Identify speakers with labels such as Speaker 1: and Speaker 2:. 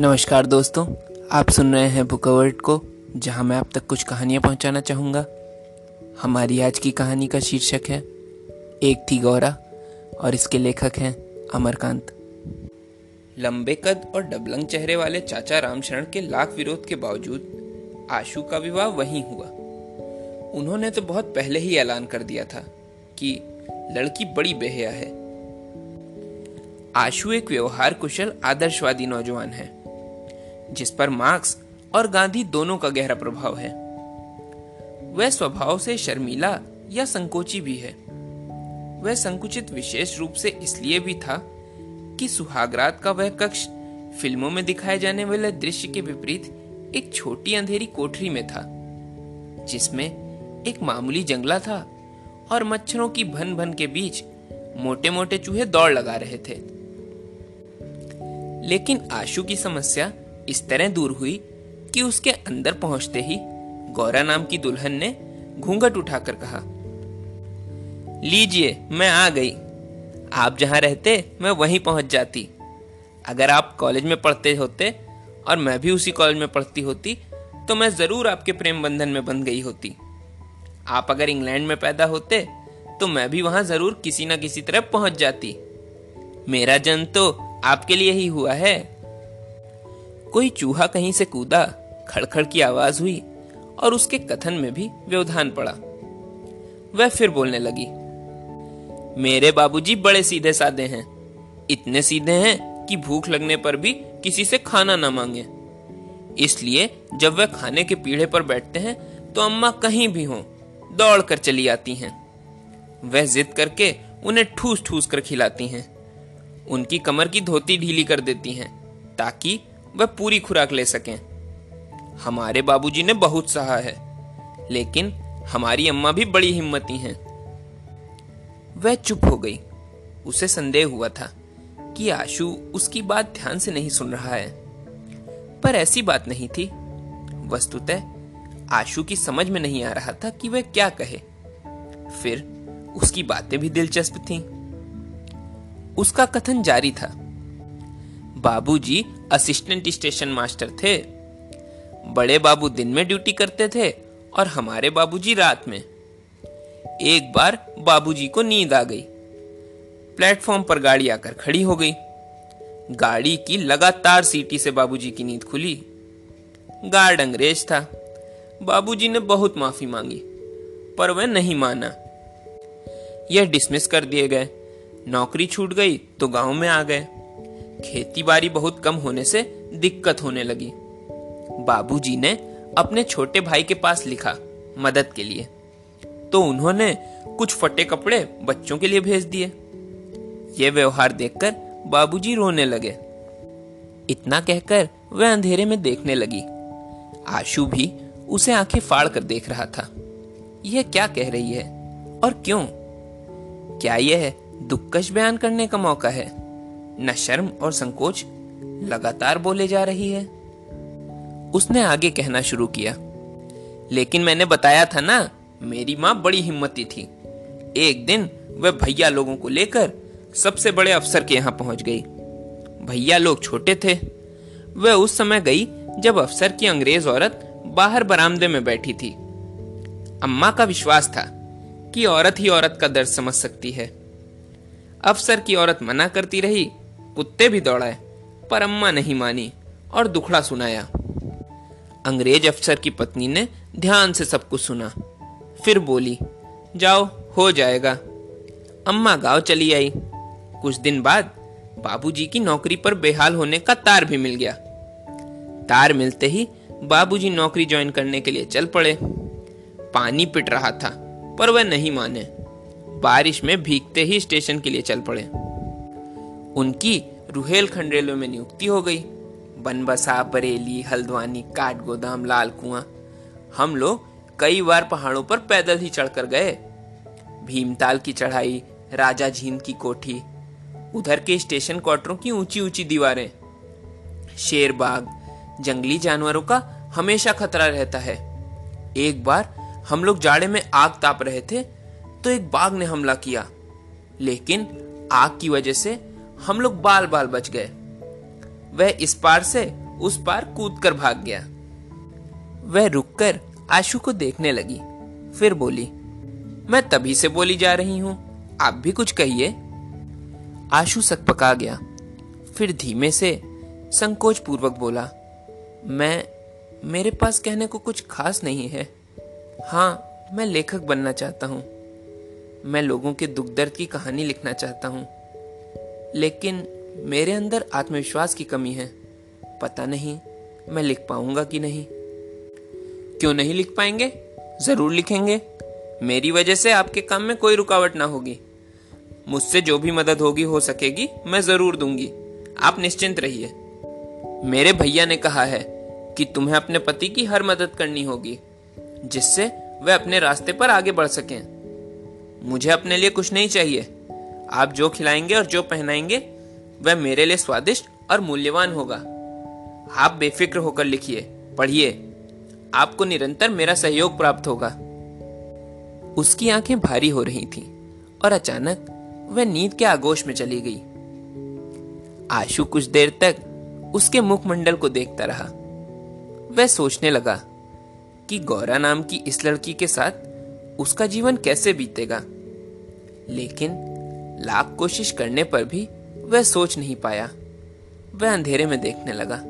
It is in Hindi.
Speaker 1: नमस्कार दोस्तों, आप सुन रहे हैं बुक अवर्ड को, जहाँ मैं आप तक कुछ कहानियाँ पहुंचाना चाहूँगा। हमारी आज की कहानी का शीर्षक है, एक थी गौरा, और इसके लेखक हैं अमरकांत। लंबे कद और डबलंग चेहरे वाले चाचा रामशरण के लाख विरोध के बावजूद, आशु का विवाह वहीं हुआ। उन्होंने तो बहुत पहले ही ऐलान कर दिया था कि लड़की बड़ी बेहया है। आशु एक व्यवहार कुशल, आदर्शवादी नौजवान है। जिस पर मार्क्स और गांधी दोनों का गहरा प्रभाव है। वह स्वभाव से शर्मीला या संकोची भी है। वह संकुचित विशेष रूप से इसलिए भी था कि सुहागरात का वह कक्ष फ़िल्मों में दिखाए जाने वाले दृश्य के विपरीत एक छोटी अंधेरी कोठरी में था, जिसमें एक मामूली जंगला था और मच्छरों की भन भन के बीच मोटे मोटे चूहे दौड़ लगा रहे थे। लेकिन आशु की समस्या इस तरह दूर हुई कि उसके अंदर पहुँचते ही गौरा नाम की दुल्हन ने घूंघट उठाकर कहा, लीजिए, मैं आ गई। आप जहाँ रहते, मैं वहीं पहुँच जाती। अगर आप कॉलेज में पढ़ते होते और मैं भी उसी कॉलेज में पढ़ती होती तो मैं ज़रूर आपके प्रेम बंधन में बंध गई होती। आप अगर इंग्लैंड में पैदा होते तो मैं भी वहाँ ज़रूर किसी ना किसी तरह पहुँच जाती। मेरा जन्म तो आपके लिए ही हुआ है। कोई चूहा कहीं से कूदा, खड़खड़ की आवाज़ हुई और उसके कथन में भी व्यवधान पड़ा। वह फिर बोलने लगी, मेरे बाबूजी बड़े सीधे साधे हैं। इतने सीधे हैं कि भूख लगने पर भी किसी से खाना ना मांगे। इसलिए जब वह खाने के पीढ़े पर बैठते हैं तो अम्मा कहीं भी हो दौड़ कर चली आती हैं। वह जिद करके उन्हें ठूस ठूस कर खिलाती हैं। उनकी कमर की धोती ढीली कर देती हैं, ताकि वह पूरी खुराक ले सकें। हमारे बाबूजी ने बहुत सहा है, लेकिन हमारी अम्मा भी बड़ी हिम्मती हैं। वह चुप हो गई। उसे संदेह हुआ था कि आशु उसकी बात ध्यान से नहीं सुन रहा है। पर ऐसी बात नहीं थी। वस्तुतः आशु की समझ में नहीं आ रहा था कि वह क्या कहे। फिर उसकी बातें भी दिलचस्प थीं। उसका कथन जारी था। बाबूजी असिस्टेंट स्टेशन मास्टर थे। बड़े बाबू दिन में ड्यूटी करते थे और हमारे बाबूजी रात में। एक बार बाबूजी को नींद आ गई। प्लेटफॉर्म पर गाड़ी आकर खड़ी हो गई। गाड़ी की लगातार सीटी से बाबूजी की नींद खुली। गार्ड अंग्रेज़ था। बाबूजी ने बहुत माफ़ी मांगी, पर वह नहीं माना। यह डिसमिस कर दिए गए। नौकरी छूट गई तो गाँव में आ गए। खेती बाड़ी बहुत कम होने से दिक्कत होने लगी। बाबूजी ने अपने छोटे भाई के पास लिखा मदद के लिए। तो उन्होंने कुछ फटे कपड़े बच्चों के लिए भेज दिए। ये व्यवहार देखकर बाबूजी रोने लगे। इतना कहकर वह अंधेरे में देखने लगी। आशु भी उसे आँखें फाड़ कर देख रहा था। यह क्या कह रही है और क्यों? क्या यह दुक्कश बयान करने का मौका है? न शर्म और संकोच लगातार बोले जा रही है। उसने आगे कहना शुरू किया, लेकिन मैंने बताया था ना, मेरी माँ बड़ी हिम्मती थी। एक दिन वह भैया लोगों को लेकर सबसे बड़े अफसर के यहाँ पहुँच गई। भैया लोग छोटे थे। वह उस समय गई जब अफसर की अंग्रेज़ औरत बाहर बरामदे में बैठी थी। अम्मा का विश्वास था कि औरत ही औरत का दर्द समझ सकती है। अफसर की औरत मना करती रही कुत्ते भी दौड़ाए, पर अम्मा नहीं मानी और दुखड़ा सुनाया। अंग्रेज़ अफसर की पत्नी ने ध्यान से सब कुछ सुना। फिर बोली, जाओ, हो जाएगा। अम्मा गाँव चली आई। कुछ दिन बाद बाबूजी की नौकरी पर बेहाल होने का तार भी मिल गया। तार मिलते ही बाबूजी नौकरी ज्वाइन करने के लिए चल पड़े। पानी पिट रहा था, पर वह नहीं माने। बारिश में भीगते ही स्टेशन के लिए चल पड़े। उनकी रुहेलखंड रेलवे में नियुक्ति हो गई। बनबसा, बरेली, हल्द्वानी काठ गोदाम लाल कुआँ। हम लोग कई बार पहाड़ों पर पैदल ही चढ़कर गए। भीमताल की चढ़ाई, राजा झीन की कोठी, उधर के स्टेशन क्वार्टरों की ऊँची ऊँची दीवारें। शेर बाग जंगली जानवरों का हमेशा खतरा रहता है। एक बार हम लोग जाड़े में आग ताप रहे थे तो एक बाघ ने हमला किया। लेकिन आग की वजह से हम लोग बाल बाल बच गए। वह इस पार से उस पार कूद कर भाग गया। वह रुककर आशु को देखने लगी। फिर बोली, मैं तभी से बोली जा रही हूँ। आप भी कुछ कहिए। आशु सकपका गया। फिर धीमे से संकोच पूर्वक बोला, मैं, मेरे पास कहने को कुछ खास नहीं है। हाँ मैं लेखक बनना चाहता हूँ। मैं लोगों के दुख दर्द की कहानी लिखना चाहता हूँ। लेकिन मेरे अंदर आत्मविश्वास की कमी है। पता नहीं मैं लिख पाऊँगा कि नहीं। क्यों नहीं लिख पाएँगे? ज़रूर लिखेंगे। मेरी वजह से आपके काम में कोई रुकावट ना होगी। मुझसे जो भी मदद होगी, हो सकेगी, मैं ज़रूर दूँगी। आप निश्चिंत रहिए। मेरे भैया ने कहा है कि तुम्हें अपने पति की हर मदद करनी होगी, जिससे वे अपने रास्ते पर आगे बढ़ सकें। मुझे अपने लिए कुछ नहीं चाहिए। आप जो खिलाएँगे और जो पहनाएँगे, वह मेरे लिए स्वादिष्ट और मूल्यवान होगा। आप बेफिक्र होकर लिखिए, पढ़िए। आपको निरंतर मेरा सहयोग प्राप्त होगा। उसकी आँखें भारी हो रही थीं और अचानक वह नींद के आगोश में चली गई। आशु कुछ देर तक उसके मुखमंडल को देखता रहा। वह सोचने लगा कि गौरा नाम की इस लड़की के साथ उसका जीवन कैसे बीतेगा। लेकिन लाख कोशिश करने पर भी वह सोच नहीं पाया। वह अंधेरे में देखने लगा।